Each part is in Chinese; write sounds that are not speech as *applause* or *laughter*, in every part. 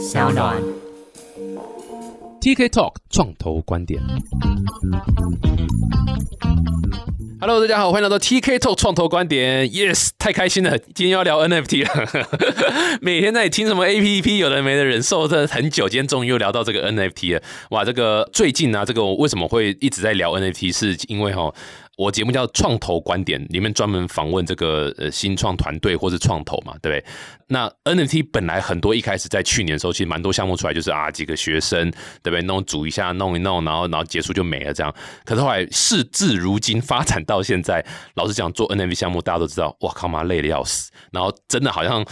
小暖。TK Talk 创投观点。Hello，大家好，欢迎来到 TK Talk 创投观点。Yes，太开心了，今天要聊 NFT 了。*laughs* 每天在听什么 APP，有的没的忍受这很久，今天终于又聊到这个 NFT 了。哇，这个最近啊，这个我为什么会一直在聊 NFT，是因为哈。我节目叫创投观点，里面专门访问这个呃新创团队或是创投嘛，对不对？那 NFT 本来很多一开始在去年的时候，其实蛮多项目出来，就是啊几个学生对不对，弄组一下弄一弄，然后然后结束就没了这样。可是后来事至如今发展到现在，老实讲做 NFT 项目，大家都知道，哇靠妈累的要死，然后真的好像。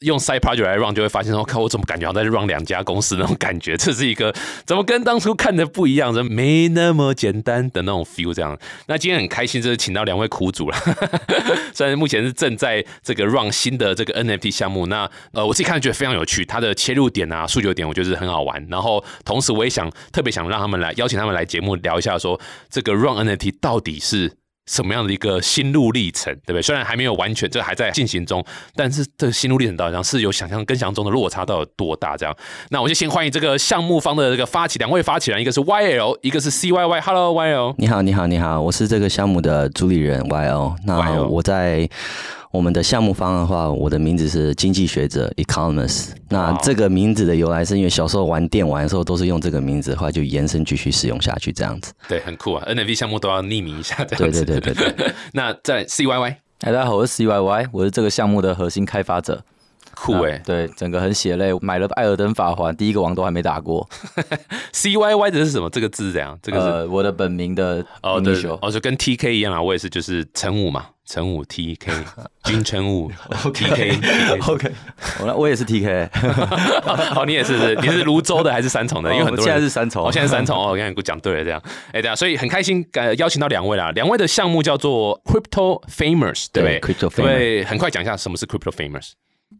用 side project 来 run 就会发现说，看我怎么感觉好像在 run 两家公司那种感觉，*laughs* 这是一个怎么跟当初看的不一样，这没那么简单的那种 feel 这样。那今天很开心，就是请到两位苦主了，*laughs* 虽然目前是正在这个 run 新的这个 NFT 项目，那呃我自己看觉得非常有趣，它的切入点啊、诉求点，我觉得是很好玩。然后同时我也想特别想让他们来邀请他们来节目聊一下，说这个 run NFT 到底是。什么样的一个心路历程，对不对？虽然还没有完全，这还在进行中，但是这个心路历程到底上是有想象跟想象中的落差到有多大？这样，那我就先欢迎这个项目方的这个发起两位发起人，一个是 YL，一个是 CYY。Hello YL，你好，你好，你好，我是这个项目的主理人 YL。那我在我们的项目方的话，我的名字是经济学者 Economist。那这个名字的由来是因为小时候玩电玩的时候都是用这个名字，后来就延伸继续使用下去，这样子。对，很酷啊！NFT 项目都要匿名一下，这样子。对对对对对。*laughs* 那在 CYY，哎，大家好，我是 CYY，我是这个项目的核心开发者。酷哎、欸，对，整个很血泪，买了艾尔登法环，第一个王都还没打过。*laughs* C Y Y 的是什么？这个字是怎样？这个是、呃、我的本名的哦，对，哦，就跟 T K 一样啊，我也是，就是陈武嘛，陈武 T K，*laughs* 金陈武 *laughs* T K OK，我我也是 T K，哦，你也是，你是泸州的还是三重的？因为很多现在是三重，哦，现在是三重哦，我刚才讲对了，这样，哎，对啊，所以很开心，呃，邀请到两位啦，两位的项目叫做 Crypto Famers，对不对？Crypto Famers，对，很快讲一下什么是 Crypto Famers。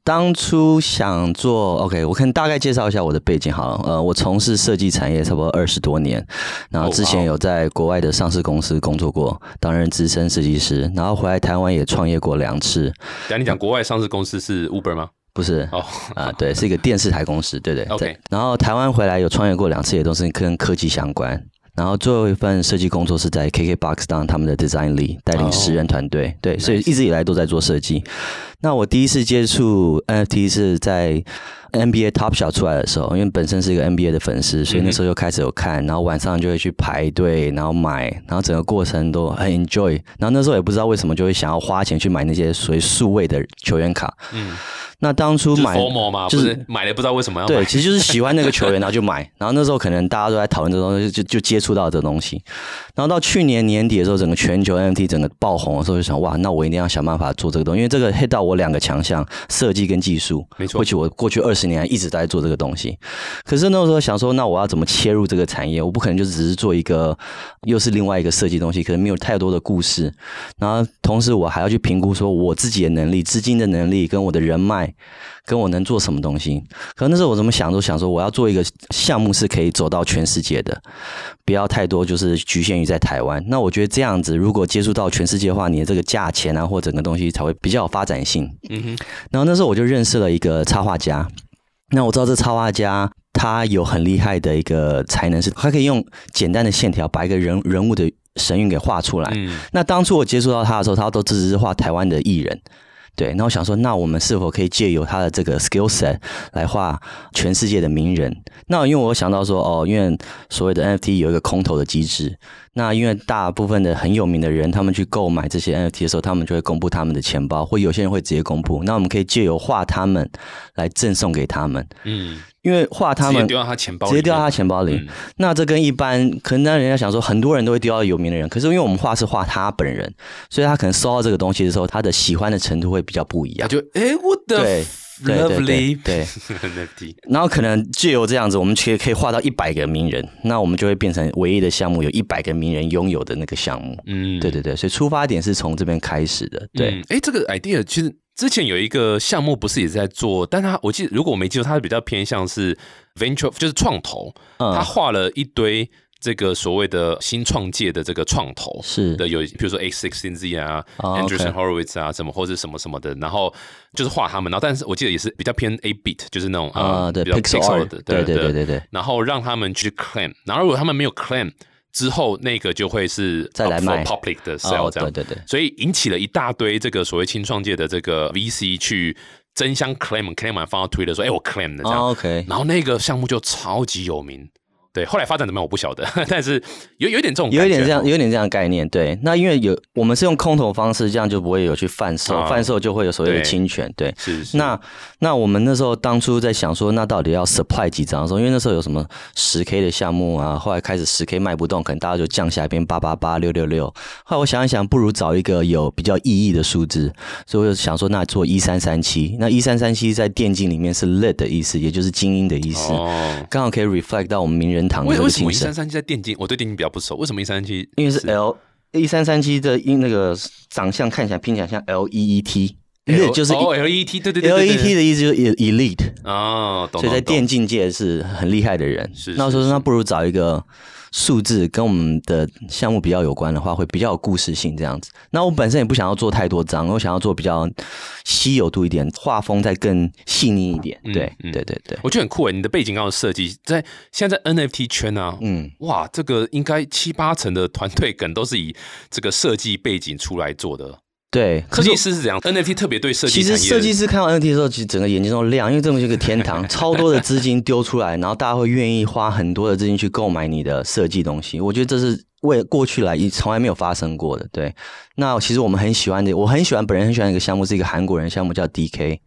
当初想做 OK，我可能大概介绍一下我的背景好了。呃，我从事设计产业差不多二十多年，然后之前有在国外的上市公司工作过，担任资深设计师，然后回来台湾也创业过两次。等你讲国外上市公司是 Uber 吗？不是哦，啊，对，是一个电视台公司，对对 OK。然后台湾回来有创业过两次，也都是跟科技相关。然后最后一份设计工作是在 KKBOX 当他们的 design lead，带领十人团队。对，所以一直以来都在做设计。那我第一次接触 NFT 是在 NBA Top Shot 出来的时候，因为本身是一个 NBA 的粉丝，所以那时候就开始有看，然后晚上就会去排队，然后买，然后整个过程都很 enjoy。然后那时候也不知道为什么就会想要花钱去买那些属于数位的球员卡。嗯。那当初买就是买了不知道为什么要对，其实就是喜欢那个球员，然后就买。*laughs* 然后那时候可能大家都在讨论这东西，就就接触到这东西。然后到去年年底的时候，整个全球 NFT 整个爆红的时候，就想哇，那我一定要想办法做这个东西，因为这个 hit 到我两个强项，设计跟技术。没错，或许我过去二十年一直在做这个东西。可是那时候想说，那我要怎么切入这个产业？我不可能就只是做一个，又是另外一个设计东西，可能没有太多的故事。然后同时我还要去评估说我自己的能力、资金的能力跟我的人脉。跟我能做什么东西？可能那时候我怎么想都想说，我要做一个项目是可以走到全世界的，不要太多就是局限于在台湾。那我觉得这样子，如果接触到全世界的话，你的这个价钱啊或整个东西才会比较有发展性。嗯哼。然后那时候我就认识了一个插画家，那我知道这插画家他有很厉害的一个才能，是他可以用简单的线条把一个人人物的神韵给画出来。嗯。那当初我接触到他的时候，他都只是画台湾的艺人。对，那我想说，那我们是否可以借由他的这个 skill set 来画全世界的名人？那因为我想到说，哦，因为所谓的 NFT 有一个空投的机制，那因为大部分的很有名的人，他们去购买这些 NFT 的时候，他们就会公布他们的钱包，或有些人会直接公布。那我们可以借由画他们来赠送给他们。嗯。因为画他们直接丢到他钱包，直接丢到他钱包里。嗯、那这跟一般可能让人家想说，很多人都会丢到有名的人，可是因为我们画是画他本人，所以他可能收到这个东西的时候，他的喜欢的程度会比较不一样。就哎，我的对 lovely 对，*laughs* 然后可能借由这样子，我们其实可以画到一百个名人，那我们就会变成唯一的项目，有一百个名人拥有的那个项目。嗯，对对对，所以出发点是从这边开始的。对，哎、这个 idea 其实。之前有一个项目不是也在做，但他我记得如果我没记错，他是比较偏向是 venture，就是创投，他画了一堆这个所谓的新创界的这个创投是。的有，比如说 A sixteen Z 啊、哦 Anderson Horowitz 啊，什么或者什么什么的，然后就是画他们，然后但是我记得也是比较偏 A bit，就是那种啊，对比较 Pixel 的，对对对对对，然后让他们去 claim，然后如果他们没有 claim 之后，那个就会是再来卖。public 的 sale 哦，这样，对对对，所以引起了一大堆这个所谓青创界的这个 VC 去争相 claim claim 完放到推的说，哎，我 claim 的这样，哦 OK，然后那个项目就超级有名。对，后来发展怎么样我不晓得，但是有有一点这种，有一点这样，有一点这样的概念。对，那因为有我们是用空投方式，这样就不会有去贩售，啊贩售就会有所谓的侵权。对，是是那那我们那时候当初在想说，那到底要 supply 几张的时候，因为那时候有什么十 K 的项目啊，后来开始十 K 卖不动，可能大家就降下来变八八八六六六。后来我想一想，不如找一个有比较意义的数字，所以我就想说，那做一三三七。那一三三七在电竞里面是 lit 的意思，也就是精英的意思，哦。刚好可以 reflect 到我们名人堂的为为什么一三。三七在电竞？我对电竞比较不熟，为什么一三三七？因为是 L 一三三七的因那个长相看起来拼起来像 L E E T，Lit 就是哦 L E T，对对对 L 对 E T 的意思就是 e- elite，哦，懂。所以在电竞界是很厉害的人。是那我说那不如找一个数字跟我们的项目比较有关的话，会比较有故事性这样子。那我本身也不想要做太多张，我想要做比较稀有度一点，画风再更细腻一点。嗯对嗯对对对，我觉得很酷诶，你的背景刚好设计在现在在 NFT 圈啊，嗯。哇，这个应该七八成的团队梗都是以这个设计背景出来做的。对，设计师是怎样？NFT 特别对设计其实设计师看到 NFT 的时候，其实整个眼睛都亮，因为这么是一个天堂，*laughs* 超多的资金丢出来，然后大家会愿意花很多的资金去购买你的设计东西。我觉得这是为过去来从来没有发生过的。对，那其实我们很喜欢的，我很喜欢，本人很喜欢一个项目，是一个韩国人项目叫 DK。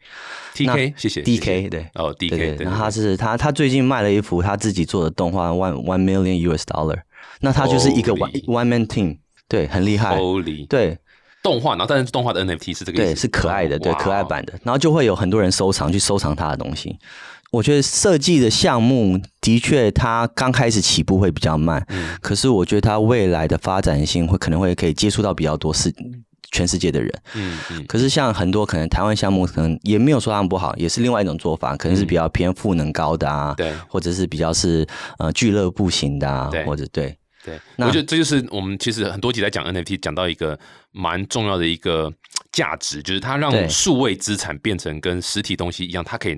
TK，谢谢 DK 对。哦，DK 对对，对，然后他是他他最近卖了一幅他自己做的动画，one one million US dollar，那他就是一个 one one man team，对，很厉害对，动画，然后但是动画的 NFT 是这个意思，对，是可爱的，对，可爱版的，然后就会有很多人收藏，去收藏他的东西。我觉得设计的项目的确，它刚开始起步会比较慢，嗯。可是我觉得它未来的发展性会可能会可以接触到比较多世全世界的人。嗯嗯，可是像很多可能台湾项目，可能也没有说他们不好，也是另外一种做法，可能是比较偏赋能高的啊，对。或者是比较是呃俱乐部型的啊对，或者对。对，那我觉得这就是我们其实很多集在讲 NFT，讲到一个蛮重要的一个价值，就是它让对数位资产变成跟实体东西一样，它可以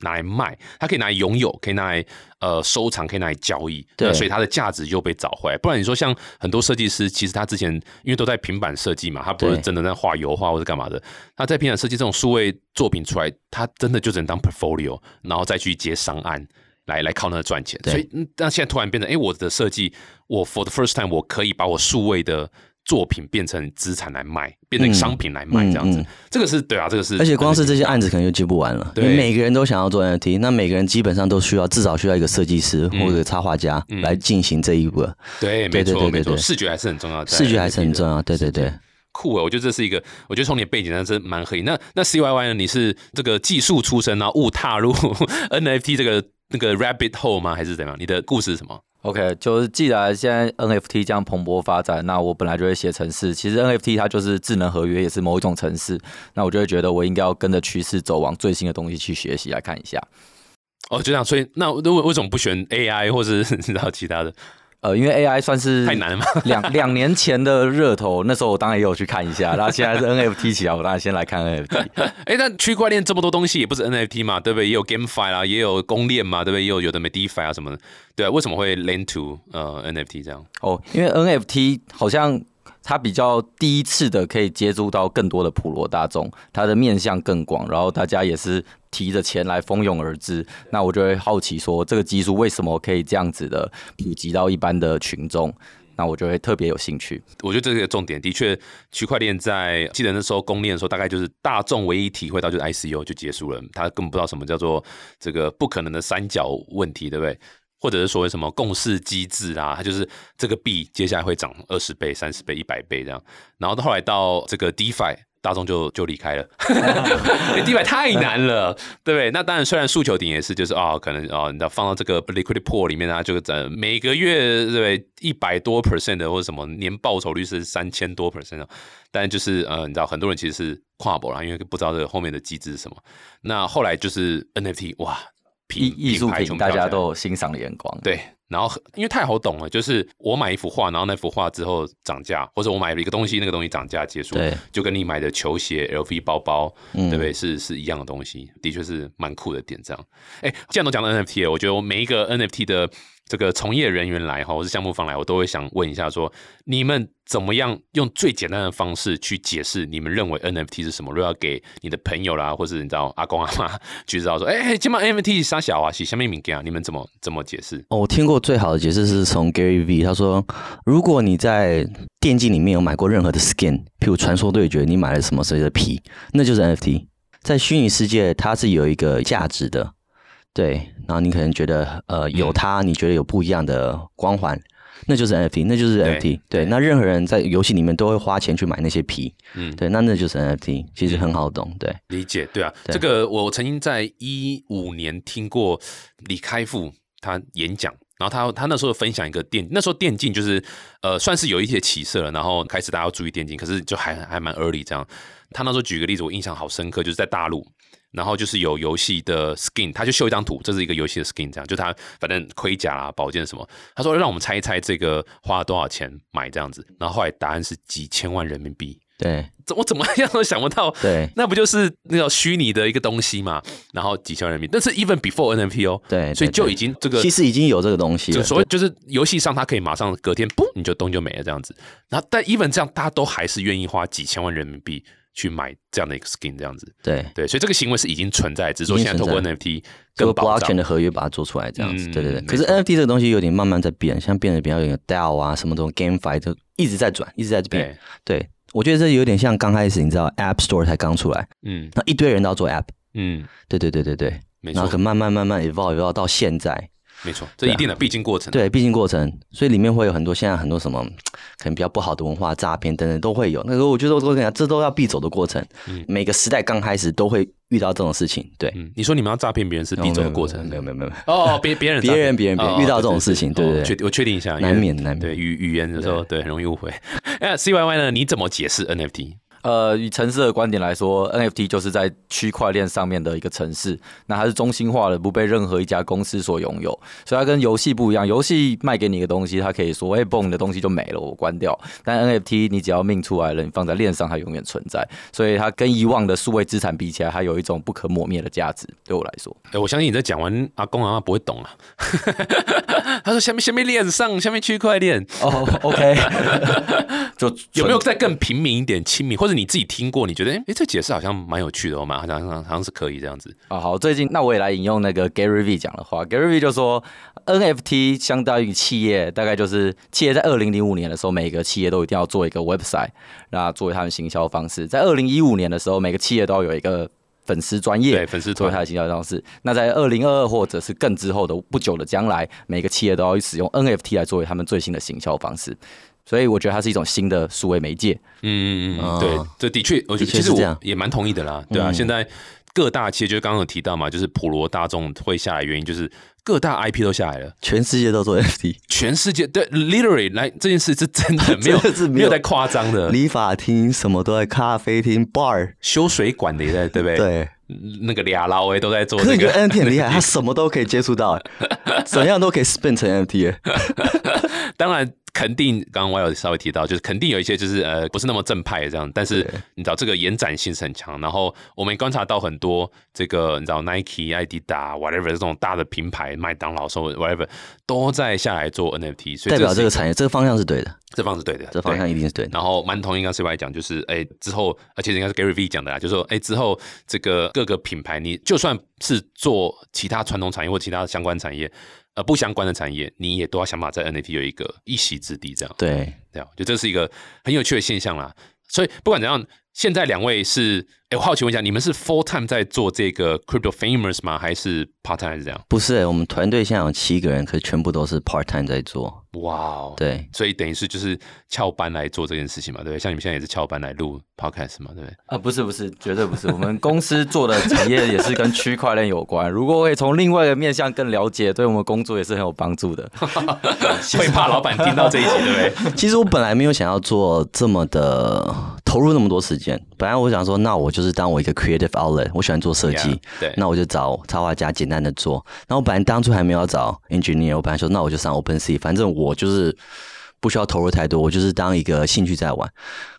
拿来卖，它可以拿来拥有，可以拿来呃收藏，可以拿来交易，对所以它的价值又被找回来。不然你说像很多设计师，其实他之前因为都在平板设计嘛，他不是真的在画油画或者干嘛的，他在平板设计这种数位作品出来，他真的就只能当 portfolio，然后再去接商案。来来靠那个赚钱，所以嗯但现在突然变成，哎、我的设计，我 for the first time，我可以把我数位的作品变成资产来卖，变成嗯商品来卖，这样子，嗯嗯这个是对啊，这个是，而且光是这些案子可能就接不完了，因对为每个人都想要做 NFT，那每个人基本上都需要至少需要一个设计师或者插画家嗯来进行这一步，对，对没错没错，视觉还是很重要，的视觉还是很重要，对对对。酷诶，我觉得这是一个，我觉得从你的背景上是蛮合理。那那 CYY 呢？你是这个技术出身然后，误踏入 *laughs* NFT 这个那个 rabbit hole 吗？还是怎样？你的故事是什么？OK，就是既然现在 NFT 这样蓬勃发展，那我本来就会写程式。其实 NFT 它就是智能合约，也是某一种程式。那我就会觉得我应该要跟着趋势走，往最新的东西去学习来看一下。哦，就这样。所以那为为什么不选 AI 或是 *laughs* 你知道其他的？呃，因为 AI 算是太难了吗？两两年前的热头，那时候我当然也有去看一下。然后现在是 NFT 起来，我当然先来看 NFT。*laughs* 哎，那区块链这么多东西，也不是 NFT 嘛，对不对？也有 GameFi 啦，也有公链嘛，对不对？也有有的没 DeFi 啊什么的，对啊。为什么会 Lend to 呃 NFT 这样？哦，因为 NFT 好像它比较第一次的可以接触到更多的普罗大众，它的面向更广，然后大家也是提着钱来蜂拥而至。那我就会好奇说，这个技术为什么可以这样子的普及到一般的群众？那我就会特别有兴趣。我觉得这是个重点。的确，区块链在记得那时候公链的时候，大概就是大众唯一体会到就是 ICO 就结束了，他根本不知道什么叫做这个不可能的三角问题，对不对？或者是所谓什么共识机制啊，它就是这个币接下来会涨二十倍、三十倍、一百倍这样。然后后来到这个 DeFi，大众就就离开了，*laughs* DeFi 太难了，对不对？那当然，虽然诉求点也是，就是哦，可能啊，你知道放到这个 liquidity pool 里面啊，就呃每个月对不对一百多 percent 的或者什么年报酬率是三千多 percent 啊，但就是呃，你知道很多人其实是跨博啦，因为不知道这个后面的机制是什么。那后来就是 NFT，哇，艺品艺术品大家都有欣赏的眼光。对，然后因为太好懂了，就是我买一幅画，然后那幅画之后涨价，或者我买了一个东西，那个东西涨价结束，对，就跟你买的球鞋、LV 包包，嗯对不对？是是一样的东西，的确是蛮酷的点。这样，哎，既然都讲到 NFT 了，我觉得我每一个 NFT 的这个从业人员来哈，或是项目方来，我都会想问一下说，你们怎么样用最简单的方式去解释你们认为 NFT 是什么？如果要给你的朋友啦，或是你知道阿公阿妈 *laughs* 去知道说，哎，今晚 NFT 啥小啊，是下面名啊，你们怎么怎么解释？哦，我听过最好的解释是从 Gary V，他说，如果你在电竞里面有买过任何的 skin，譬如传说对决，你买了什么谁的皮，那就是 NFT。在虚拟世界，它是有一个价值的，对。然后你可能觉得，呃，有它，你觉得有不一样的光环，那就是 NFT，那就是 NFT。对，那任何人在游戏里面都会花钱去买那些皮，嗯，对，那那就是 NFT，其实很好懂，对。理解，对啊，对这个我曾经在一五年听过李开复他演讲，然后他他那时候分享一个电，那时候电竞就是呃算是有一些起色了，然后开始大家要注意电竞，可是就还还蛮 early 这样。他那时候举个例子，我印象好深刻，就是在大陆。然后就是有游戏的 skin，他就秀一张图，这是一个游戏的 skin，这样就他反正盔甲啊、宝剑什么，他说让我们猜一猜这个花了多少钱买这样子，然后后来答案是几千万人民币，对。怎我怎么样都想不到，对。*laughs* 那不就是那个虚拟的一个东西嘛？然后几千万人民币，但是 even before NFT 哦，对，所以就已经这个其实已经有这个东西了，就所谓就是游戏上它可以马上隔天不你就东就没了这样子，然后但 even 这样大家都还是愿意花几千万人民币去买这样的一个 skin 这样子，对。对，所以这个行为是已经存在，只是说现在透过 NFT 这个更保 blockchain 障的。合约把它做出来，这样子，嗯。对对对。可是 NFT 这个东西有点慢慢在变，像变得比较有点 DAO 啊，什么这种 GameFi 就一直在转，一直在变。对，对，我觉得这有点像刚开始，你知道 App Store 才刚出来，嗯。那一堆人都要做 App，嗯，对对对对对，没错。然后可，慢慢慢慢 evolve evolve 到现在，没错，这一定的必经过程。对，必经过程，所以里面会有很多现在很多什么 *tsk* 可能比较不好的文化、诈骗等等都会有。那个我觉得我跟你讲，这都要必走的过程。嗯每个时代刚开始都会遇到这种事情，对。嗯，你说你们要诈骗别人是必走的过程，没有没有没有，哦，别别人别人别人别人哦遇到这种事情，对对对，我确定一下，难免难免对语语言的时候，对很容易误会。那 C Y Y 呢？你怎么解释 NFT？呃，以城市的观点来说，NFT 就是在区块链上面的一个城市，那它是中心化的，不被任何一家公司所拥有，所以它跟游戏不一样。游戏卖给你一个东西，它可以说，哎、嘣，你的东西就没了，我关掉。但 NFT 你只要命出来了，你放在链上，它永远存在，所以它跟以往的数位资产比起来，它有一种不可磨灭的价值。对我来说，哎，我相信你在讲完，阿公阿妈不会懂啊。*laughs* 他说：“下面下面链上，下面区块链，哦，OK，*laughs* 就有没有再更平民一点、亲民，或者你自己听过？你觉得，哎、诶这解释好像蛮有趣的哦，蛮好像好像是可以这样子。啊，好，最近那我也来引用那个 Gary V 讲的话，Gary V 就说 NFT 相当于企业，大概就是企业在二零零五年的时候，每个企业都一定要做一个 website，那作为他们行销方式。在二零一五年的时候，每个企业都要有一个粉丝专业，对粉丝团作为它的行销方式。那在二零二二或者是更之后的不久的将来，每个企业都要使用 NFT 来作为他们最新的行销方式。所以我觉得它是一种新的数位媒介。嗯嗯嗯，哦对，这的确，我觉得其实我也蛮同意的啦。对啊，嗯现在各大企业就刚刚有提到嘛，就是普罗大众会下来，原因就是各大 IP 都下来了，全世界都做 NFT，全世界对，literally 来这件事是真的，*laughs* 没有是没有在夸张的。理发厅什么都在，咖啡厅 bar，修水管的也在，对不对？，对。那个俩老哎都在做可是你觉得这个。NFT 很厉害，*laughs* 他什么都可以接触到，怎样都可以变成 NFT 欸。*laughs* 当然，肯定刚刚我有稍微提到，就是肯定有一些就是呃不是那么正派这样，但是你知道这个延展性是很强。然后我们观察到很多这个你知道 Nike、艾迪达 whatever 这种大的品牌，麦当劳、说 whatever 都在下来做 NFT，所以代表这个产业这个方向是对的，这方向是对的，这方向一定是对的。然后蛮同意刚 C Y 讲，就是哎、之后，而且应该是 Gary V 讲的啦，就是说哎、之后这个各个品牌，你就算是做其他传统产业或其他相关产业，呃不相关的产业，你也都要想办法在 NFT 有一个一席之地，这样对，这样，就这是一个很有趣的现象啦。所以不管怎样，现在两位是，哎、我好奇问一下，你们是 full time 在做这个 crypto famous 吗？还是 part time 还是这样？不是、欸，我们团队现在有七个人，可是全部都是 part time 在做。哇哦，对，所以等于是就是翘班来做这件事情嘛，对不对？像你们现在也是翘班来录 podcast 嘛，对不对？啊，不是不是，绝对不是。我们公司做的产业也是跟区块链有关。如果可以从另外一个面向更了解，对我们工作也是很有帮助的。*laughs* 会怕老板听到这一集，对不对？*laughs* 其实我本来没有想要做这么的投入那么多时间。本来我想说，那我就是当我一个 creative outlet，我喜欢做设计 Yeah，对那我就找插画家简单的做。然后本来当初还没有找 engineer，我本来说那我就上 OpenSea，反正我就是不需要投入太多，我就是当一个兴趣在玩。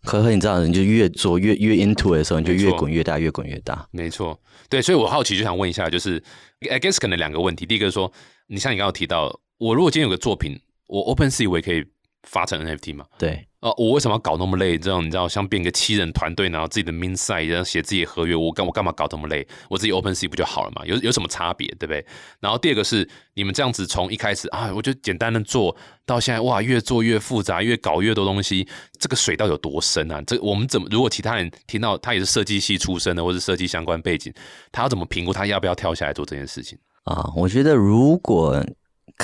可是你知道，你就越做越越 into 的时候，你就越滚越大，越滚越大。没错，对，所以我好奇就想问一下，就是 I guess 可能两个问题，第一个是说，你像你刚刚提到，我如果今天有个作品，我 OpenSea 我也可以发成 NFT 嘛？对，呃，我为什么要搞那么累？这种你知道，像变个七人团队，然后自己的 min site，然后写自己的合约，我干我干嘛搞这么累？我自己 Open Sea 不就好了嘛？有有什么差别，对不对？然后第二个是你们这样子从一开始啊，我就简单的做到现在，哇，越做越复杂，越搞越多东西，这个水到底有多深啊？这我们怎么？如果其他人听到他也是设计系出身的，或是设计相关背景，他要怎么评估他要不要跳下来做这件事情？啊，我觉得如果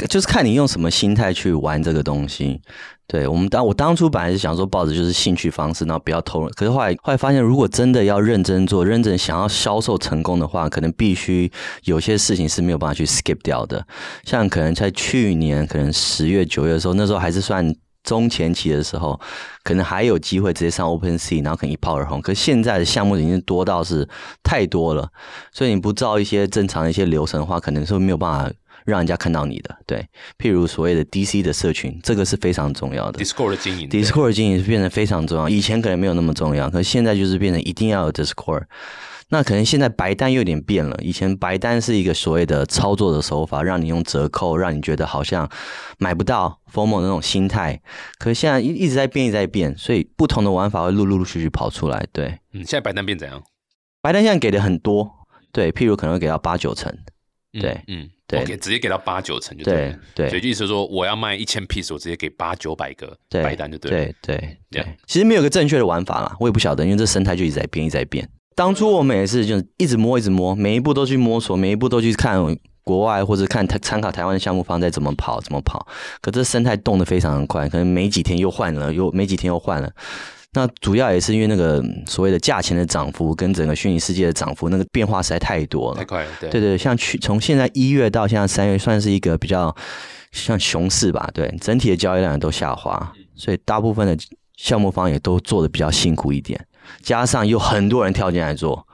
就是看你用什么心态去玩这个东西。对我们当我当初本来是想说抱着就是兴趣方式，然后不要投入。可是后来后来发现，如果真的要认真做、认真想要销售成功的话，可能必须有些事情是没有办法去 skip 掉的。像可能在去年，可能十月、九月的时候，那时候还是算中前期的时候，可能还有机会直接上 Open Sea，然后可能一炮而红。可是现在的项目已经多到是太多了，所以你不照一些正常的一些流程的话，可能是没有办法让人家看到你的。对，譬如所谓的 DC 的社群，这个是非常重要的。Discord 的经营 Discord 经营是变得非常重要，以前可能没有那么重要，可是现在就是变成一定要有 Discord。那可能现在白单又有点变了，以前白单是一个所谓的操作的手法，让你用折扣，让你觉得好像买不到 FOMO 的那种心态。可是现在一一直在变，一直在变，所以不同的玩法会陆陆陆续续跑出来。对，嗯，现在白单变怎样？白单现在给的很多，对，譬如可能会给到八九成，嗯对嗯，对直接给到八九成就对对了。所以就意思是说，我要卖一千 piece，我直接给八九百个对白单就对了。对对对其实没有个正确的玩法啦，我也不晓得，因为这生态就一直在变，一直在变。当初我们也是，就是一直摸，一直摸，每一步都去摸索，每一步都去看国外或者看台参考台湾的项目方在怎么跑，怎么跑。可这生态动得非常快，可能没几天又换了，又没几天又换了。那主要也是因为那个嗯所谓的价钱的涨幅跟整个虚拟世界的涨幅，那个变化实在太多了太。快了，对对对，像去从现在一月到现在三月，算是一个比较像熊市吧。对，整体的交易量都下滑，所以大部分的项目方也都做的比较辛苦一点，加上有很多人跳进来做，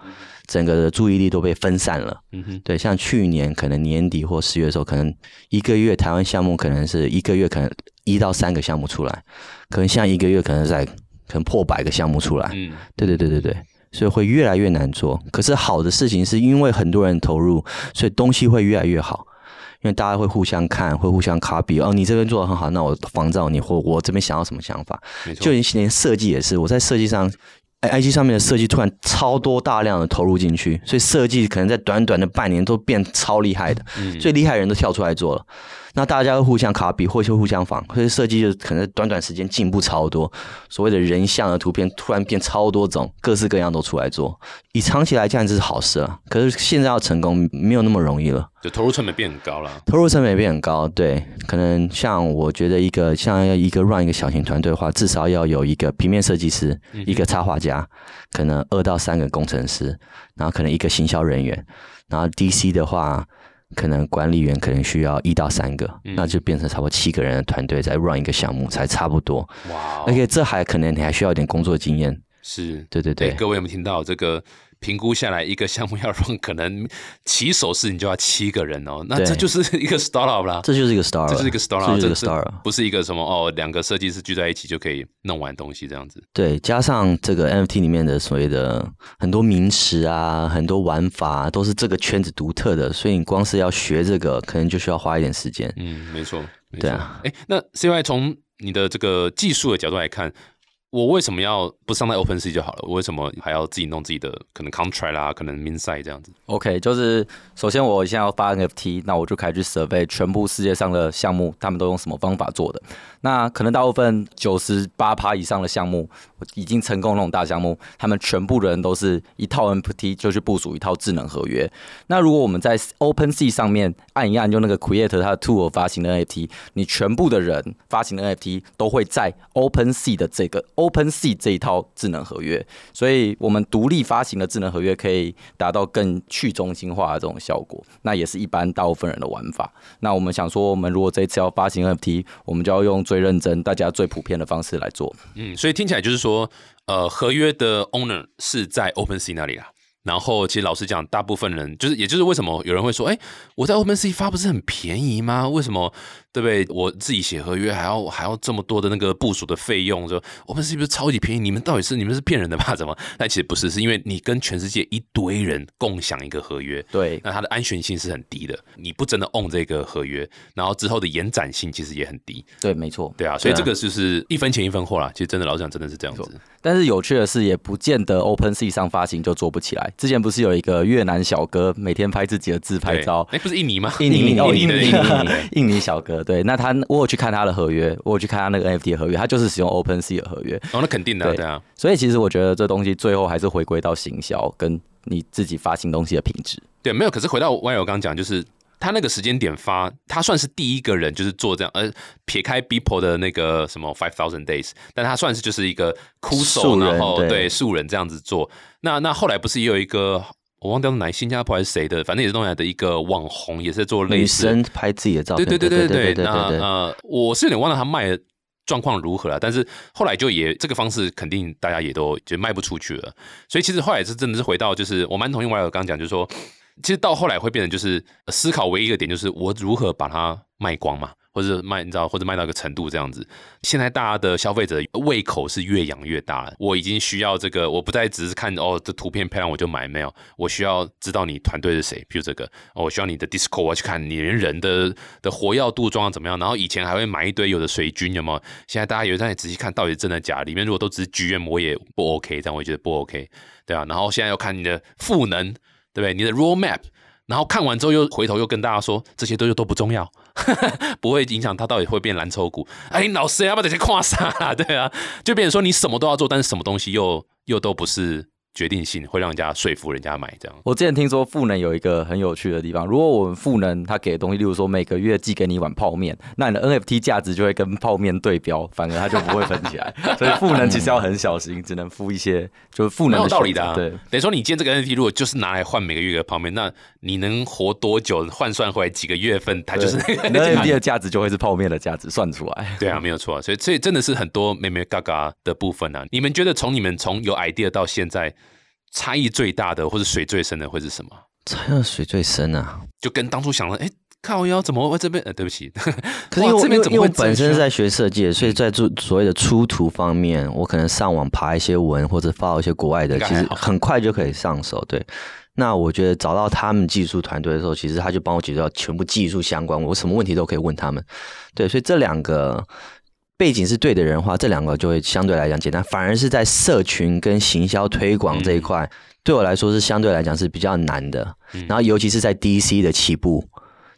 整个的注意力都被分散了。嗯哼，对，像去年可能年底或十月的时候，可能一个月台湾项目可能是一个月可能一到三个项目出来，可能像一个月可能在可能破百个项目出来。嗯，对对对对对，所以会越来越难做。可是好的事情是因为很多人投入，所以东西会越来越好。因为大家会互相看，会互相 copy。哦，你这边做的很好，那我仿照你，或我这边想要什么想法，没错，就连设计也是。我在设计上，I G 上面的设计突然超多大量的投入进去，所以设计可能在短短的半年都变超厉害的。嗯最厉害的人都跳出来做了，那大家会互相 copy 或是互相仿，所以设计就可能短短时间进步超多。所谓的人像的图片突然变超多种，各式各样都出来做。以长期来讲，这是好事啊。可是现在要成功没有那么容易了，就投入成本变很高了。投入成本也变很高。对，可能像我觉得一个像要一个 run 一个小型团队的话，至少要有一个平面设计师，一个插画家，可能二到三个工程师，然后可能一个行销人员，然后 DC 的话。可能管理员可能需要一到三个，嗯那就变成差不多七个人的团队在 run 一个项目才差不多，哇哦，而且这还可能你还需要一点工作经验。是，对对对，对各位有没有听到这个？评估下来，一个项目要 *laughs* 让可能起手是你就要七个人哦，那这就是一个 startup 啦，这就是一个 start 这是一个 startup，这是一个 startup。不是一个什么哦，两个设计师聚在一起就可以弄完东西这样子。对，加上这个 NFT 里面的所谓的很多名词啊，很多玩法、啊、都是这个圈子独特的，所以你光是要学这个，可能就需要花一点时间。嗯，没错，没错。对啊，哎，那 CY 从你的这个技术的角度来看，我为什么要不上在 OpenSea 就好了？我为什么还要自己弄自己的可能 contract 啦，可能 inside 这样子？OK，就是首先我现在要发 NFT，那我就开始去 survey 全部世界上的项目，他们都用什么方法做的。那可能大部分九十八趴以上的项目已经成功那种大项目，他们全部的人都是一套 NFT 就去部署一套智能合约。那如果我们在 OpenSea 上面按一按，用那个 Create 它的 tool 发行的 NFT，你全部的人发行的 NFT 都会在 OpenSea 的这个 OpenSea 这一套智能合约，所以我们独立发行的智能合约可以达到更去中心化的这种效果。那也是一般大部分人的玩法。那我们想说，我们如果这一次要发行 NFT，我们就要用最认真、大家最普遍的方式来做。嗯，所以听起来就是说，呃，合约的 owner 是在 OpenSea 那里啦。然后，其实老实讲，大部分人就是，也就是为什么有人会说，哎，我在 OpenSea 发不是很便宜吗？为什么？对不对？我自己写合约还要还要这么多的那个部署的费用，说 OpenSea 不是超级便宜？你们到底是你们是骗人的吧？怎么？但其实不是，是因为你跟全世界一堆人共享一个合约，对，那它的安全性是很低的。你不真的 own 这个合约，然后之后的延展性其实也很低。对，没错。对啊，所以这个就是一分钱一分货啦。其实真的老实讲，真的是这样子。但是有趣的是，也不见得 OpenSea 上发行就做不起来。之前不是有一个越南小哥每天拍自己的自拍照？哎，不是印尼吗？印尼，印尼，印尼，印尼小哥。对，那他我有去看他的合约，我有去看他那个 NFT 的合约，他就是使用 OpenSea 的合约。哦，那肯定的，对啊。所以其实我觉得这东西最后还是回归到行销跟你自己发行东西的品质。对，没有。可是回到网友刚刚讲，就是他那个时间点发，他算是第一个人，就是做这样。呃，撇开 Beeple 的那个什么 Five Thousand Days，但他算是就是一个枯手，然后对素人这样子做。那那后来不是也有一个？我忘掉是哪新加坡还是谁的，反正也是东南亚的一个网红，也是做类似女生拍自己的照片。对对对对对。那呃，我是有点忘了他卖的状况如何了，但是后来就也这个方式肯定大家也都就卖不出去了。所以其实后来是真的是回到，就是我蛮同意网友刚刚讲，就是说，其实到后来会变成就是思考唯一一个点，就是我如何把它卖光嘛。或者卖，你知道，或者卖到一个程度这样子。现在大家的消费者胃口是越养越大，我已经需要这个，我不再只是看哦这图片漂亮我就买，没有，我需要知道你团队是谁，比如这个，我需要你的 Discord，我要去看你连人的的活跃度状况怎么样。然后以前还会买一堆有的水军，有没有？现在大家有在仔细看到底真的假？里面如果都只是剧院，我也不 OK，这样我觉得不 OK，对啊。然后现在要看你的赋能，对不对？你的 Roadmap。然后看完之后又回头又跟大家说这些都都不重要，*laughs* 不会影响他到底会变蓝筹股。哎，老师要不要这些夸啥？*laughs* 对啊，就变成说你什么都要做，但是什么东西又又都不是。决定性会让人家说服人家买这样。我之前听说赋能有一个很有趣的地方，如果我们赋能他给的东西，例如说每个月寄给你一碗泡面，那你的 NFT 价值就会跟泡面对标，反而它就不会分起来。*laughs* 所以赋能其实要很小心，只能付一些，就是赋能有道理的。对，等于说你今天这个 NFT 如果就是拿来换每个月的泡面，那你能活多久？换算回来几个月份，它就是 *laughs* 那个 NFT 的价值就会是泡面的价值算出来。对啊，没有错。所以所以真的是很多妹妹嘎嘎的部分啊。你们觉得从你们从有 idea 到现在？差异最大的或者水最深的会是什么？差异水最深啊，就跟当初想了，哎，靠腰怎么会这边？呃，对不起，*laughs* 可是因为这边因本身是在学设计，所以在做所谓的出图方面，我可能上网爬一些文或者发一些国外的，其实很快就可以上手。对，那我觉得找到他们技术团队的时候，其实他就帮我解决到全部技术相关，我什么问题都可以问他们。对，所以这两个。背景是对的人的话，这两个就会相对来讲简单。反而是在社群跟行销推广这一块，对我来说是相对来讲是比较难的。然后尤其是在 DC 的起步，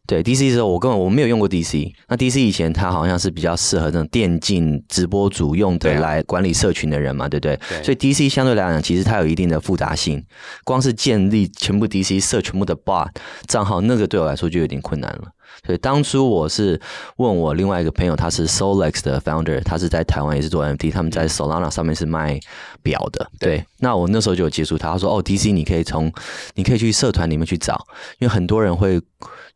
对 DC 的时候，我根本我没有用过 DC。那 DC 以前它好像是比较适合那种电竞直播主用的来管理社群的人嘛，对不对？所以 DC 相对来讲，其实它有一定的复杂性。光是建立全部 DC 设全部的 bot 账号，那个对我来说就有点困难了。所以当初我是问我另外一个朋友，他是 Solex 的 founder，他是在台湾也是做 NFT，他们在 Solana 上面是卖表的。对，那我那时候就有接触他，他说：“哦，DC 你可以从你可以去社团里面去找，因为很多人会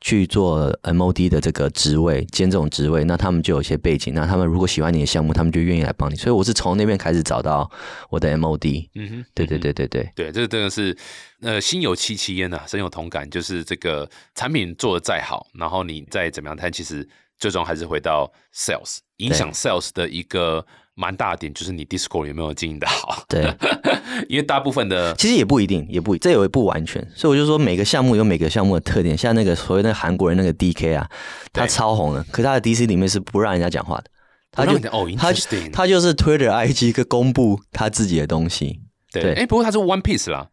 去做 MOD 的这个职位兼这种职位，那他们就有些背景，那他们如果喜欢你的项目，他们就愿意来帮你。所以我是从那边开始找到我的 MOD。嗯哼，对对对对对对，这个真的是。呃，心有戚戚焉呐，深有同感。就是这个产品做的再好，然后你再怎么样，但其实最终还是回到 sales，影响 sales 的一个蛮大点，就是你 Discord 有没有经营的好。对，*laughs* 因为大部分的其实也不一定，也不这也不完全。所以我就说，每个项目有每个项目的特点。像那个所谓的韩国人那个 DK 啊，他超红的，可他的 DC 里面是不让人家讲话的，他就哦他他就是 Twitter IG 个公布他自己的东西。对，哎，不过他是 One Piece 啦。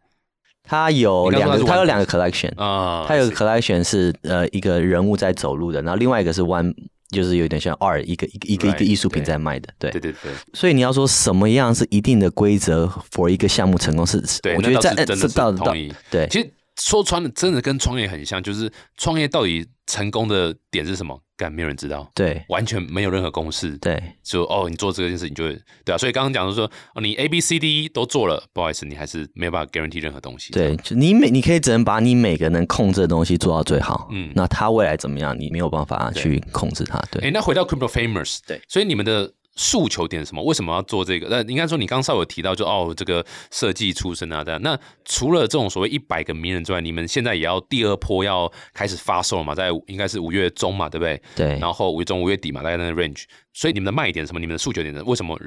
他有两个，他有两个 collection 啊，他有个 collection 是呃一个人物在走路的，然后另外一个是 one，就是有点像二一个一个一个一个艺术品在卖的，对对对对。所以你要说什么样是一定的规则 for 一个项目成功是，对，我觉得在这倒同意。对，其实说穿了，真的跟创业很像，就是创业到底成功的点是什么？干，没有人知道，对完全没有任何公式。对就哦，你做这件事情就会对啊，所以刚刚讲的说，哦，你 A B C D 都做了，不好意思，你还是没有办法 guarantee 任何东西。对，就你每你可以只能把你每个能控制的东西做到最好，嗯嗯，那他未来怎么样，你没有办法去控制它，对。哎，那回到 Crypto Famous，对，所以你们的诉求点什么？为什么要做这个？那应该说你刚刚稍微有提到就，哦，这个设计出身啊，这样。那除了这种所谓一百个名人之外，你们现在也要第二波要开始发售了嘛？在应该是五月中嘛，对不对？对，然后五月中、五月底嘛，大概那个 range。所以你们的卖点什么？你们的诉求点是为什么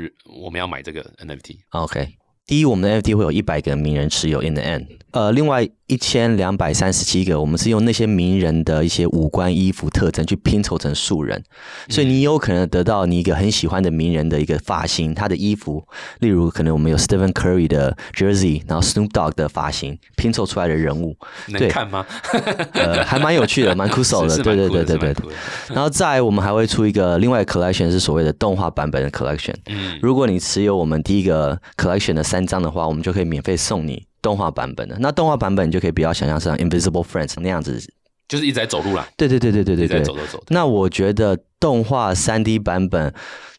我们要买这个 NFT？OK，第一，我们的 NFT 会有一百个名人持有 in the end，呃，另外一千两百三十七个，我们是用那些名人的一些五官、衣服特征去拼凑成素人，所以你有可能得到你一个很喜欢的名人的一个发型，他的衣服，例如可能我们有 Stephen Curry 的 jersey，然后 Snoop Dogg 的发型拼凑出来的人物，对。能看吗？*laughs* 呃，还蛮有趣的，蛮酷手的，*laughs* 对对对对对然后再来我们还会出一个另外 collection 是所谓的动画版本的 collection。嗯，如果你持有我们第一个 collection 的三张的话，我们就可以免费送你动画版本的。那动画版本你就可以比较想象像 Invisible Friends 那样子。就是一直在走路啦，对对对对对对对。走走走。那我觉得动画三 D 版本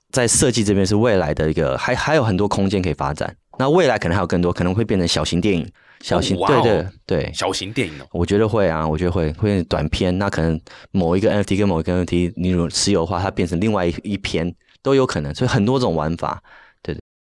在设计这边是未来的一个，还还有很多空间可以发展。那未来可能还有更多，可能会变成小型电影，小型、对对对。小型电影哦，我觉得会啊，我觉得会会短片，那可能某一个 NFT 跟某一个 NFT，你如果持有的话，它变成另外一一篇都有可能，所以很多种玩法。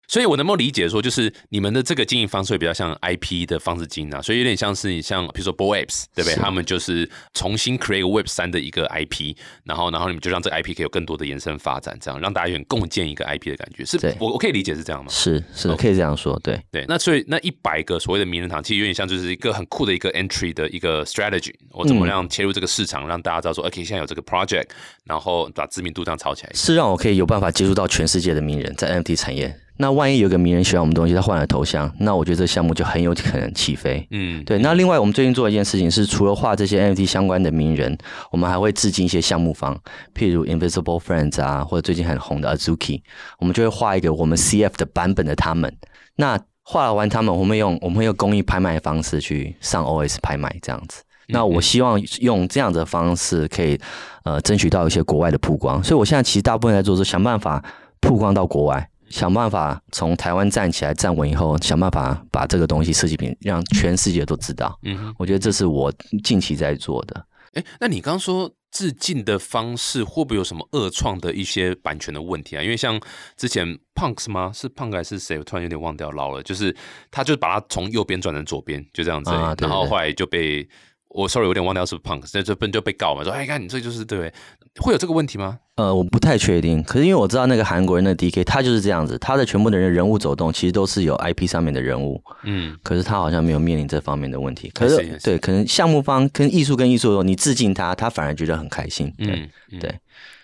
所以我能不能理解说，就是你们的这个经营方式会比较像 IP 的方式经营啊？所以有点像是你像比如说 Bo Apps 对不对？他们就是重新 create Web 三的一个 IP，然后然后你们就让这个 IP 可以有更多的延伸发展，这样让大家有点共建一个 IP 的感觉。是我我可以理解是这样吗？是是 OK 可以这样说，对。对，那所以那一百个所谓的名人堂，其实有点像就是一个很酷的一个 entry 的一个 strategy，我怎么嗯样切入这个市场，让大家知道说，OK，现在有这个 project，然后把知名度这样炒起来。是让我可以有办法接触到全世界的名人，在 NFT 产业。那万一有个名人喜欢我们东西，他换了头像，那我觉得这个项目就很有可能起飞。嗯，对，那另外我们最近做一件事情是，除了画这些 NFT 相关的名人，我们还会致敬一些项目方，譬如 Invisible Friends 啊，或者最近很红的 Azuki，我们就会画一个我们 CF 的版本的他们。那画完他们，我们用我们会用公益拍卖的方式去上 OS 拍卖这样子。那我希望用这样的方式可以呃争取到一些国外的曝光，所以我现在其实大部分在做是想办法曝光到国外，想办法从台湾站起来站稳以后，想办法把这个东西设计品让全世界都知道。嗯哼。我觉得这是我近期在做的。哎，那你刚刚说致敬的方式会不会有什么恶创的一些版权的问题啊？因为像之前 Punks 吗？是 Punk 还是谁？我突然有点忘掉老了。就是他就把它从右边转成左边，就这样子啊对对然后后来就被我 sorry 有点忘掉是 Punks，那这不就被告嘛？说哎，看你这就是对不对？会有这个问题吗？呃，我不太确定，可是因为我知道那个韩国人的 DK，他就是这样子，他的全部的人人物走动其实都是有 IP 上面的人物，嗯，可是他好像没有面临这方面的问题。可是对，可能项目方跟艺术跟艺术，你致敬他，他反而觉得很开心。对，嗯，嗯对，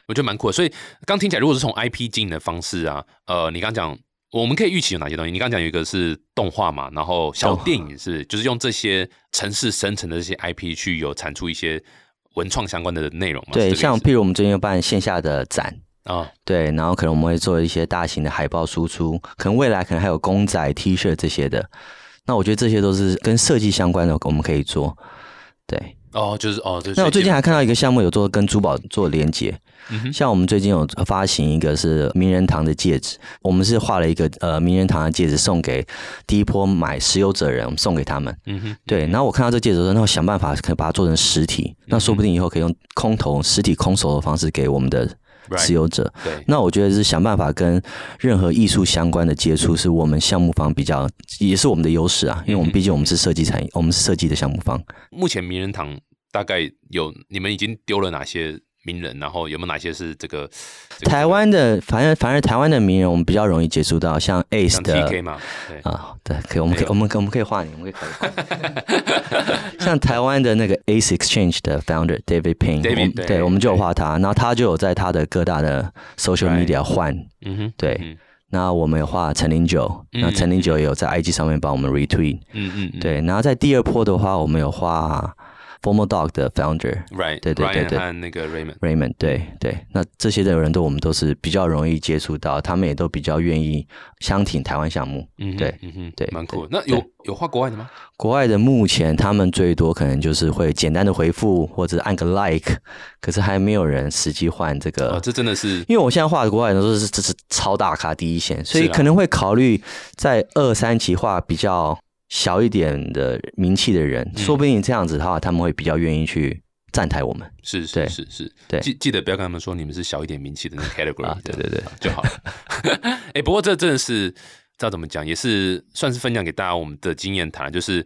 我觉得蛮酷的。所以刚听起来，如果是从 IP 经营的方式啊，呃，你刚讲我们可以预期有哪些东西？你刚讲有一个是动画嘛，然后小电影是就是用这些城市生成的这些 IP 去有产出一些文创相关的内容嘛？对，像譬如我们最近有办线下的展，啊，对，然后可能我们会做一些大型的海报输出，可能未来可能还有公仔、T 恤这些的。那我觉得这些都是跟设计相关的，我们可以做。对，哦，就是哦，对那我最近还看到一个项目有做跟珠宝做连接，像我们最近有发行一个是名人堂的戒指，我们是画了一个呃名人堂的戒指送给第一波买石油者人，我们送给他们。嗯哼，对，然后我看到这戒指的时候，那我想办法可以把它做成实体，那说不定以后可以用空投实体空手的方式给我们的持有者。对，那我觉得是想办法跟任何艺术相关的接触，是我们项目方比较，也是我们的优势啊，因为我们毕竟我们是设计产业，我们是设计的项目方。目前名人堂大概有你们已经丢了哪些名人？然后有没有哪些是这个这个台湾的，反正反正台湾的名人，我们比较容易接触到，像 Ace 像的 TK 嘛？对，啊，对，可以，我们可以，我们可我们可以画你，我们可以考虑。*laughs* 像台湾的那个 Ace Exchange 的 founder David 们对对，我们就有画他，然后他就有在他的各大的 social media 换，嗯哼，对。嗯那我们有画陈零九，嗯那陈零九也有在 IG 上面帮我们 retweet，嗯嗯，嗯，对，然后在第二波的话，我们有画 Formal Dog 的 founder Right，对对对 Ryan 对和那个 Raymond，Raymond，对对，那这些的人都我们都是比较容易接触到，他们也都比较愿意相挺台湾项目。嗯，对嗯哼，对蛮酷的。那有有画国外的吗？国外的目前他们最多可能就是会简单的回复或者按个 like，可是还没有人实际换这个。哦，这真的是因为我现在画的国外的都是这是超大咖第一线，所以可能会考虑在二三期画比较小一点的名气的人，嗯说不定这样子的话，他们会比较愿意去站台我们是是是是，对记记得不要跟他们说你们是小一点名气的那个 category，啊。对对对，就好了。*laughs* 哎、不过这真的是知道怎么讲，也是算是分享给大家我们的经验谈，就是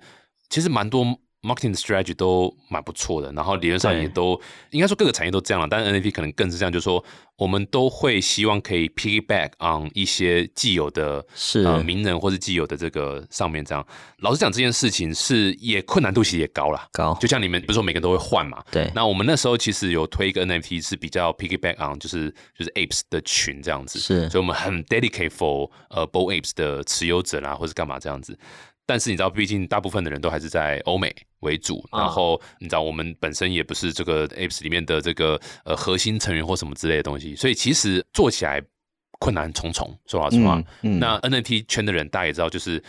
其实蛮多 marketing 的 strategy 都蛮不错的，然后理论上也都应该说各个产业都这样了，但是 NFT 可能更是这样，就是说我们都会希望可以 piggyback on 一些既有的是呃名人或是既有的这个上面这样。老实讲，这件事情是也困难度其实也高了。高就像你们不是说每个人都会换嘛？对那我们那时候其实有推一个 NFT 是比较 piggyback on 就是就是 apes 的群这样子，是所以我们很 dedicate for 呃 b o apes 的持有者啦，或是干嘛这样子。但是你知道，毕竟大部分的人都还是在欧美为主，啊。然后你知道我们本身也不是这个 apps 里面的这个呃核心成员或什么之类的东西，所以其实做起来困难重重。说老实话，嗯嗯。那 NFT 圈的人大家也知道，就是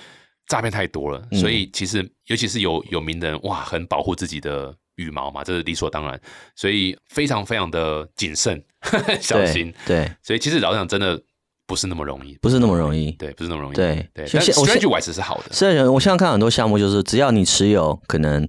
诈骗太多了，嗯。所以其实尤其是有有名的人，哇，很保护自己的羽毛嘛，这是理所当然，所以非常非常的谨慎 *laughs* 小对心。对，所以其实老实讲，真的不是那么容易，不是那么容易。对，不是那么容易。对对，但 strategy wise 是好的。虽然我现在看很多项目，就是只要你持有可能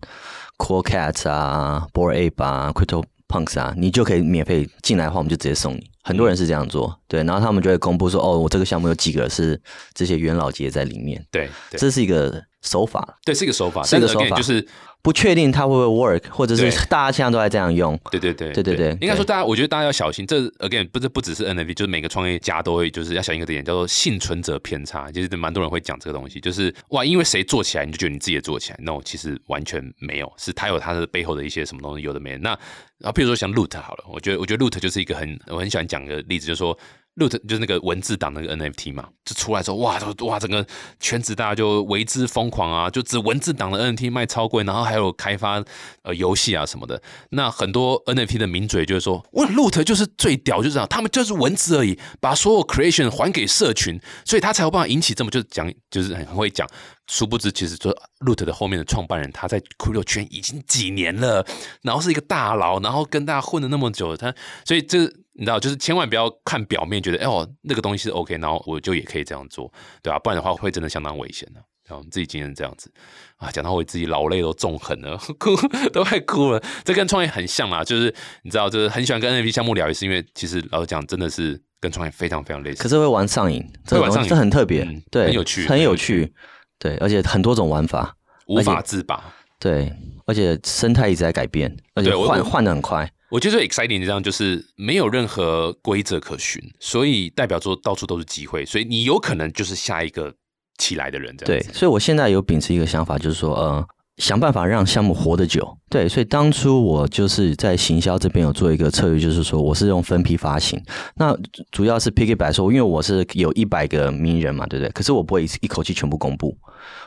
，Corecat 啊、b o r Ape 啊、Crypto Punks 啊，你就可以免费进来的话，我们就直接送你。很多人是这样做，对，然后他们就会公布说，哦，我这个项目有几个是这些元老级在里面，对对这是一个手法，对，是一个手法，但是一个手法就是不确定它会不会 work，或者是大家现在都在这样用，对对对对对对应该说大家，我觉得大家要小心。这 again 不是不只是 NFT，就是每个创业家都会就是要小心一个点，叫做幸存者偏差。其实蛮多人会讲这个东西，就是哇，因为谁做起来你就觉得你自己也做起来，no，其实完全没有，是他有他的背后的一些什么东西，有的没的。那然后譬如说像 Loot 好了，我觉得我觉得 Loot 就是一个很我很喜欢讲的例子，就是说。Root 就是那个文字档那个 NFT 嘛，就出来之后，哇，就哇，整个圈子大家就为之疯狂啊！就只文字档的 NFT 卖超贵，然后还有开发呃游戏啊什么的。那很多 NFT 的名嘴就是说，哇，Root 就是最屌，就是这样，他们就是文字而已，把所有 creation 还给社群，所以他才有办法引起这么就讲，就是很很会讲。殊不知，其实说 Root 的后面的创办人，他在 c r y o 圈已经几年了，然后是一个大佬，然后跟大家混了那么久，他所以这你知道，就是千万不要看表面，觉得哎哦那个东西是 OK，然后我就也可以这样做，对吧、不然的话会真的相当危险的。然后自己经验这样子啊，讲到我自己老泪都纵横了，哭都快哭了。这跟创业很像啦，就是你知道，就是很喜欢跟 NFT 项目聊，也是因为其实老实讲，真的是跟创业非常非常类似。可是会玩上瘾，会玩上瘾这很特别嗯，对，很有趣很很有有趣，对，而且很多种玩法，无法自拔。对，而且生态一直在改变，而且换换的很快。我觉得最 exciting 这样就是没有任何规则可循，所以代表说到处都是机会，所以你有可能就是下一个起来的人这样，子。所以我现在有秉持一个想法，就是说，呃，想办法让项目活得久。对，所以当初我就是在行销这边有做一个策略，就是说我是用分批发行。那主要是 piggyback 说，因为我是有一百个名人嘛，对不对？可是我不会一一口气全部公布，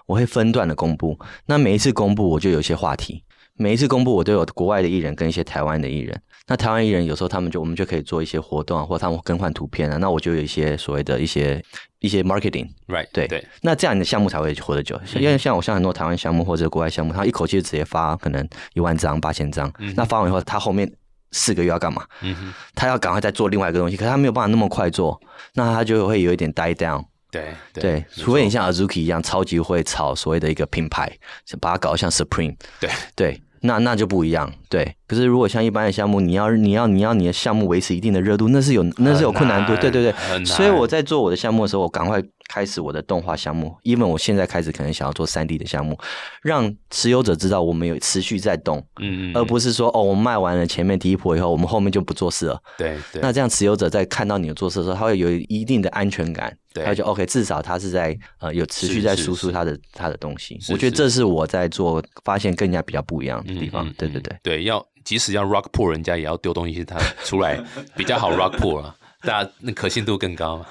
我会分段的公布。那每一次公布，我就有一些话题。每一次公布，我都有国外的艺人跟一些台湾的艺人。那台湾艺人有时候他们就我们就可以做一些活动啊，或者他们更换图片啊。那我就有一些所谓的一些一些 marketing。Right，对对，那这样你的项目才会活得久。因为像我像很多台湾项目或者国外项目，他一口气就直接发可能一万张、八千张，那发完以后，他后面四个月要干嘛？嗯哼，他要赶快再做另外一个东西，可是他没有办法那么快做，那他就会有一点 die down。对对，除非你像 Azuki 一样超级会炒所谓的一个品牌，把它搞得像 Supreme。对对，那那就不一样。对，可是如果像一般的项目，你要你要你要你的项目维持一定的热度，那是有那是有困难度。很对对对所以我在做我的项目的时候，我赶快开始我的动画项目。因为我现在开始可能想要做三 D 的项目，让持有者知道我们有持续在动，嗯嗯，而不是说哦，我们卖完了前面第一波以后，我们后面就不做事了。对对，那这样持有者在看到你有做事的时候，他会有一定的安全感，对他就 OK，至少他是在呃有持续在输出是他的他的东西。是我觉得这是我在做发现更加比较不一样的地方。嗯嗯对对对，对，要即使要 rock pool，人家也要丢东西他出来比较好 rock pool 啊。大家那可信度更高嘛。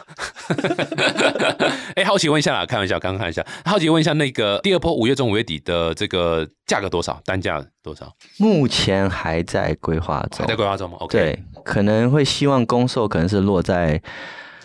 *laughs* 哎，好奇问一下啦，开玩笑，刚刚看一下，好奇问一下，那个第二波五月中五月底的这个价格多少？单价多少？目前还在规划中，还在规划中吗？OK，对，可能会希望公售可能是落在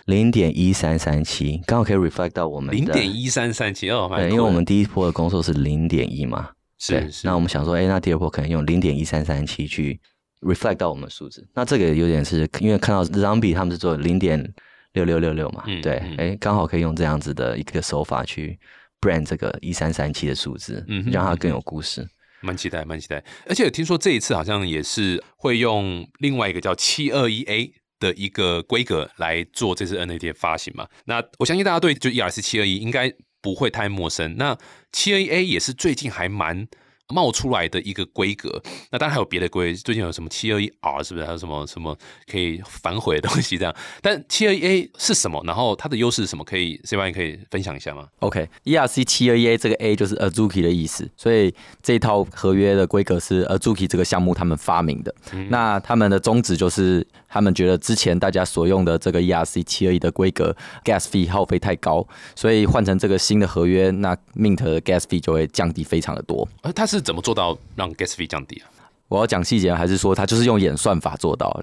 零点一三三七，刚好可以 reflect 到我们零点一三三七哦，对，因为我们第一波的攻售是零点一嘛，是是，那我们想说，哎，那第二波可能用零点一三三七去 reflect 到我们数字，那这个有点是因为看到 Zombie 他们是做零点六六六六嘛，对，哎，刚好可以用这样子的一个手法去 brand 这个一三三七的数字，嗯，让它更有故事。蛮期待，蛮期待，而且听说这一次好像也是会用另外一个叫七二一 A 的一个规格来做这次 NFT 发行嘛。那我相信大家对就 ERC 七二一应该不会太陌生。那七二一 A 也是最近还蛮。冒出来的一个规格，那当然还有别的规，最近有什么七二一 R 是不是？还有什么什么可以反悔的东西？这样，*laughs* 但七二一 A 是什么？然后它的优势是什么？可以 C Y 可以分享一下吗？OK，ERC 七二一 A 这个 A 就是 Azuki 的意思，所以这套合约的规格是 Azuki 这个项目他们发明的。那他们的宗旨就是，他们觉得之前大家所用的这个 ERC 七二一的规格 gas fee 耗费太高，所以换成这个新的合约，那 Mint 的 gas fee 就会降低非常的多。而它是怎么做到让 gas fee 降低啊？我要讲细节，还是说他就是用演算法做到？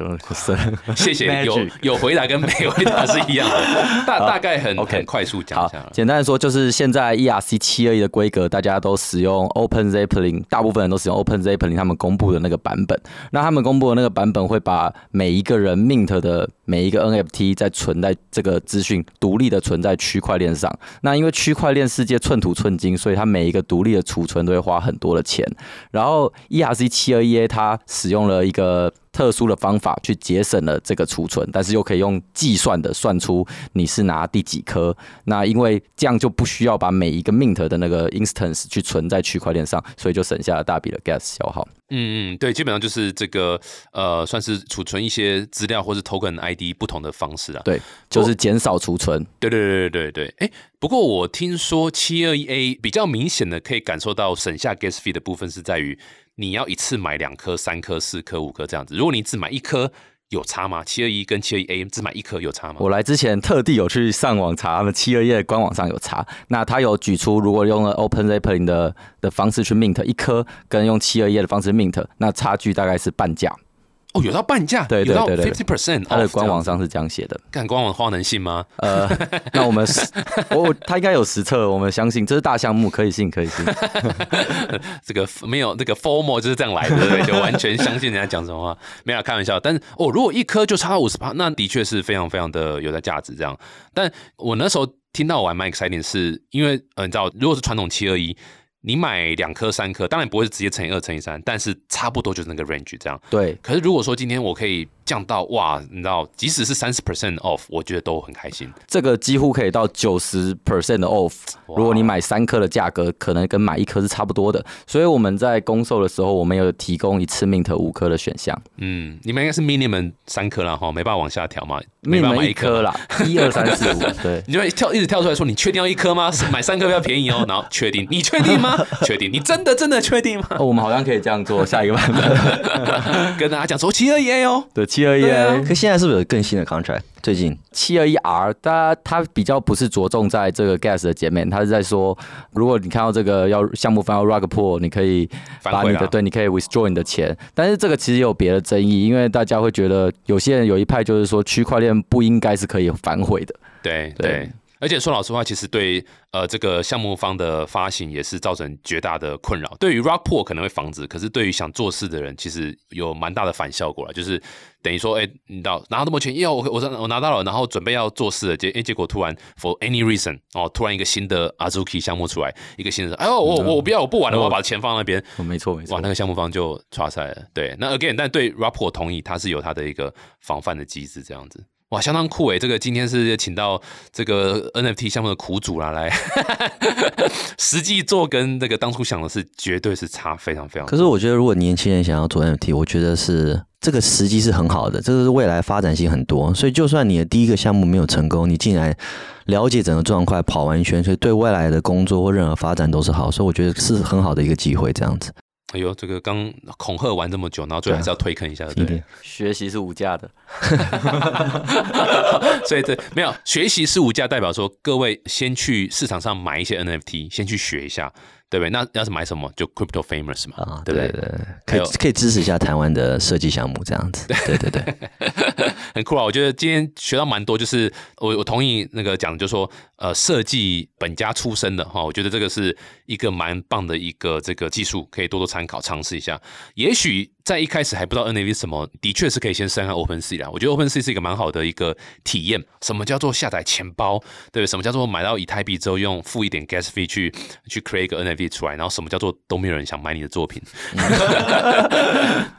*laughs* 谢谢，有有回答跟没回答是一样的，*laughs* 大大概很很快速讲一下。简单的说，就是现在 ERC 七二一的规格，大家都使用 Open Zeppelin，大部分人都使用 Open Zeppelin，他们公布的那个版本。那他们公布的那个版本会把每一个人 Mint 的每一个 NFT 在存在这个资讯独立的存在区块链上。那因为区块链世界寸土寸金，所以它每一个独立的储存都会花很多的钱。然后 ERC 七二一。它使用了一个特殊的方法去节省了这个储存，但是又可以用计算的算出你是拿第几颗。那因为这样就不需要把每一个 mint 的那个 instance 去存在区块链上，所以就省下了大笔的 gas 消耗。嗯嗯，对，基本上就是这个呃，算是储存一些资料或是 token ID 不同的方式啊。对，就是减少储存。对对对对对对。哎，不过我听说七二一 A 比较明显的可以感受到省下 gas fee 的部分是在于。你要一次买两颗、三颗、四颗、五颗这样子。如果你只买一颗，有差吗？七二一跟七二一 A 只买一颗有差吗？我来之前特地有去上网查，他们七二一官网上有查。那他有举出，如果用了 Open Zeppelin 的的方式去 mint 一颗，跟用七二一的方式 mint，那差距大概是半价。哦，有到半价，对对对对，fifty percent，它的官网上是这样写的。看官网的话能信吗？呃，*laughs* 那我们我他应该有实测，我们相信这是大项目，可以信可以信。*laughs* 这个没有那个 formal 就是这样来的，对就完全相信人家讲什么话，*laughs* 没有开玩笑。但是哦，如果一颗就差五十八，那的确是非常非常的有在价值。这样，但我那时候听到我 Mike exciting 是因为呃，你知道，如果是传统七二一。你买两颗、三颗，当然不会是直接乘以二、乘以三，但是差不多就是那个 range 这样。对。可是如果说今天我可以。降到哇，你知道，即使是三十 percent off，我觉得都很开心。这个几乎可以到九十 percent 的 off。如果你买三颗的价格，可能跟买一颗是差不多的。所以我们在公售的时候，我们有提供一次 mint 五颗的选项。嗯，你们应该是 minimum 三颗了哈，没办法往下调嘛。minimum 一颗啦，一二三四五。*laughs* 对，你就跳一直跳出来说，你确定要一颗吗？买三颗比较便宜哦。然后确定，你确定吗？*laughs* 确定，你真的真的确定吗？哦我们好像可以这样做，下一个版本 *laughs* 跟大家讲说七二一 A 哦，对，七二一。可现在是不是有更新的 contract？最近七二一 R，它它比较不是着重在这个 gas 的界面，它是在说，如果你看到这个要项目方要 rug pull，你可以把你的对，你可以 withdraw 你的钱。但是这个其实有别的争议，因为大家会觉得有些人有一派就是说，区块链不应该是可以反悔的。对对。而且说老实话，其实对呃这个项目方的发行也是造成绝大的困扰。对于 Rock Pool 可能会防止，可是对于想做事的人，其实有蛮大的反效果了。就是等于说，哎，你到拿到那么钱，要我我我拿到了，然后准备要做事了，结哎结果突然 for any reason 哦，突然一个新的 Azuki 项目出来，一个新的，哎呦我我不要我不玩了，我要把钱放那边。没错没错，哇，那个项目方就抓赛了。对，那 again，但对 Pool 同意，他是有他的一个防范的机制，这样子。哇，相当酷诶！这个今天是请到这个 NFT 项目的苦主啦，来 *laughs* 实际做跟这个当初想的是绝对是差非常非常。可是我觉得，如果年轻人想要做 NFT，我觉得是这个时机是很好的，这个是未来发展性很多。所以，就算你的第一个项目没有成功，你进来了解整个状况，跑完一圈，所以对未来的工作或任何发展都是好。所以，我觉得是很好的一个机会，这样子。哎呦，这个刚恐吓完这么久，然后最后还是要推坑一下，对不对？学习是无价的，*laughs* 所以这没有学习是无价，代表说各位先去市场上买一些 NFT，先去学一下，对不对？那要是买什么，就 Crypto Famous 嘛，啊，对不对？对对，可以可以支持一下台湾的设计项目这样子。对 *laughs* 对对，*laughs* 很酷啊！我觉得今天学到蛮多，就是我我同意那个讲，就是说呃，设计本家出身的哈，我觉得这个是一个蛮棒的一个这个技术，可以多多参考尝试一下。也许在一开始还不知道 NFT 什么，的确是可以先试看 OpenSea 啦。我觉得 OpenSea 是一个蛮好的一个体验。什么叫做下载钱包？对，什么叫做买到以太币之后用付一点 gas fee 去去 create 一个 NFT 出来？然后什么叫做都没有人想买你的作品？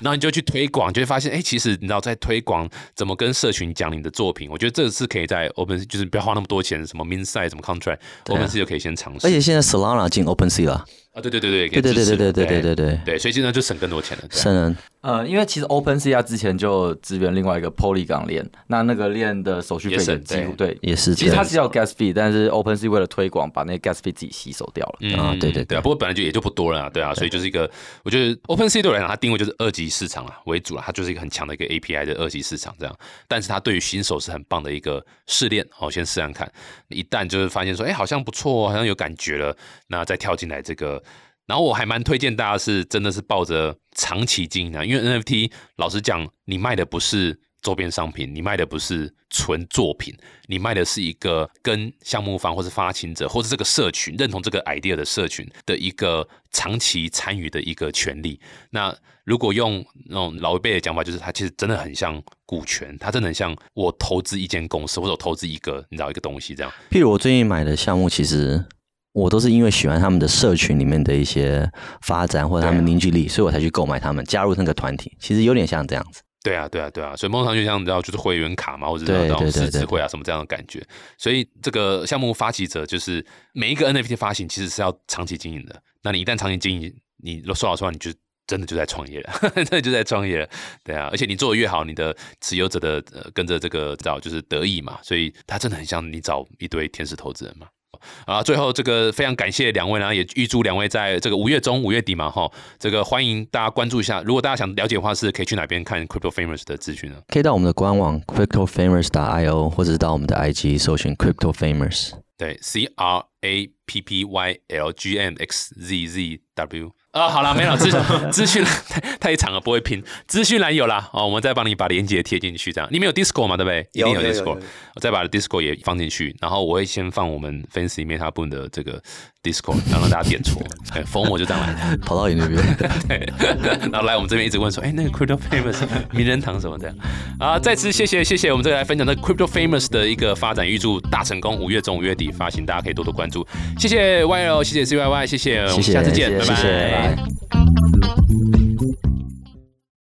然后你就去推广，就会发现，哎，其实你知道在推广怎么跟社群讲你的作品。我觉得这是可以在 Open，就是不要花那么多钱，什么 min side 什么 contract，OpenSea 就可以先尝试。而且现在 Solana 进 OpenSea 了，啊，对对对对，对对对对对对对对对，对，所以现在就省更多钱了。省人呃，因为其实 OpenSea 之前就支援另外一个 Polygon 链，那那个链的手续费也几乎对，也是其实它是要 gas fee，但是 OpenSea 为了推广，把那个 gas fee 自己吸收掉了。嗯啊对对对啊，不过本来就也就不多了啊，对啊，所以就是一个，我觉得 OpenSea 对我来讲，它定位就是二级市场啊为主了，它就是一个很强的一个 API 的二级市场这样，但是它对于新手是很棒的一个试炼，哦，先试看看，一旦就是发现说，哎，好像不错，好像有感觉了，那再跳进来这个。然后我还蛮推荐大家是真的是抱着长期经营的，因为 NFT 老实讲，你卖的不是周边商品，你卖的不是纯作品，你卖的是一个跟项目方或是发行者或者这个社群认同这个 idea 的社群的一个长期参与的一个权利。那如果用那种老一辈的讲法，就是它其实真的很像股权，它真的很像我投资一间公司或者投资一个你知道一个东西这样。譬如我最近买的项目，其实我都是因为喜欢他们的社群里面的一些发展或者他们凝聚力，所以我才去购买他们，加入那个团体。其实有点像这样子。对啊，对啊，对啊，所以梦上就像你知道，就是会员卡嘛，或者是那种对对对对狮子会啊什么这样的感觉。所以这个项目发起者就是每一个 NFT 发行其实是要长期经营的。那你一旦长期经营，你说老实话，你就真的就在创业了，*laughs* 真的就在创业了。对啊，而且你做的越好，你的持有者的呃跟着这个知道就是得意嘛，所以他真的很像你找一堆天使投资人嘛。啊，最后这个非常感谢两位，然后也预祝两位在这个五月中、五月底嘛，哈，这个欢迎大家关注一下。如果大家想了解的话，是可以去哪边看 Crypto Famous 的资讯呢？可以到我们的官网 Crypto Famous 打 io，或者是到我们的 IG 搜寻 cryptofamous。对，C R A P P Y L G M X Z Z W。啊，好了，没了，资 *laughs* 资讯太太长了，不会拼。资讯栏有啦，哦，我们再帮你把链接贴进去，这样。你们有 Discord 吗？对不对？一定有 Discord，我再把 Discord 也放进去，然后我会先放我们部分的这个 Discord，然 *laughs* 后让大家点错。*laughs* 哎，疯我就这样来的。*laughs* 跑到你那边，对，然后来我们这边一直问说，哎，那个 Crypto Famous 名人堂什么的啊，再次谢谢谢谢我们这个来分享的 Crypto Famous 的一个发展，预祝大成功，五月中五月底发行，大家可以多多关注。谢谢 YL，谢谢 CYY，谢谢，我们下次见，拜拜。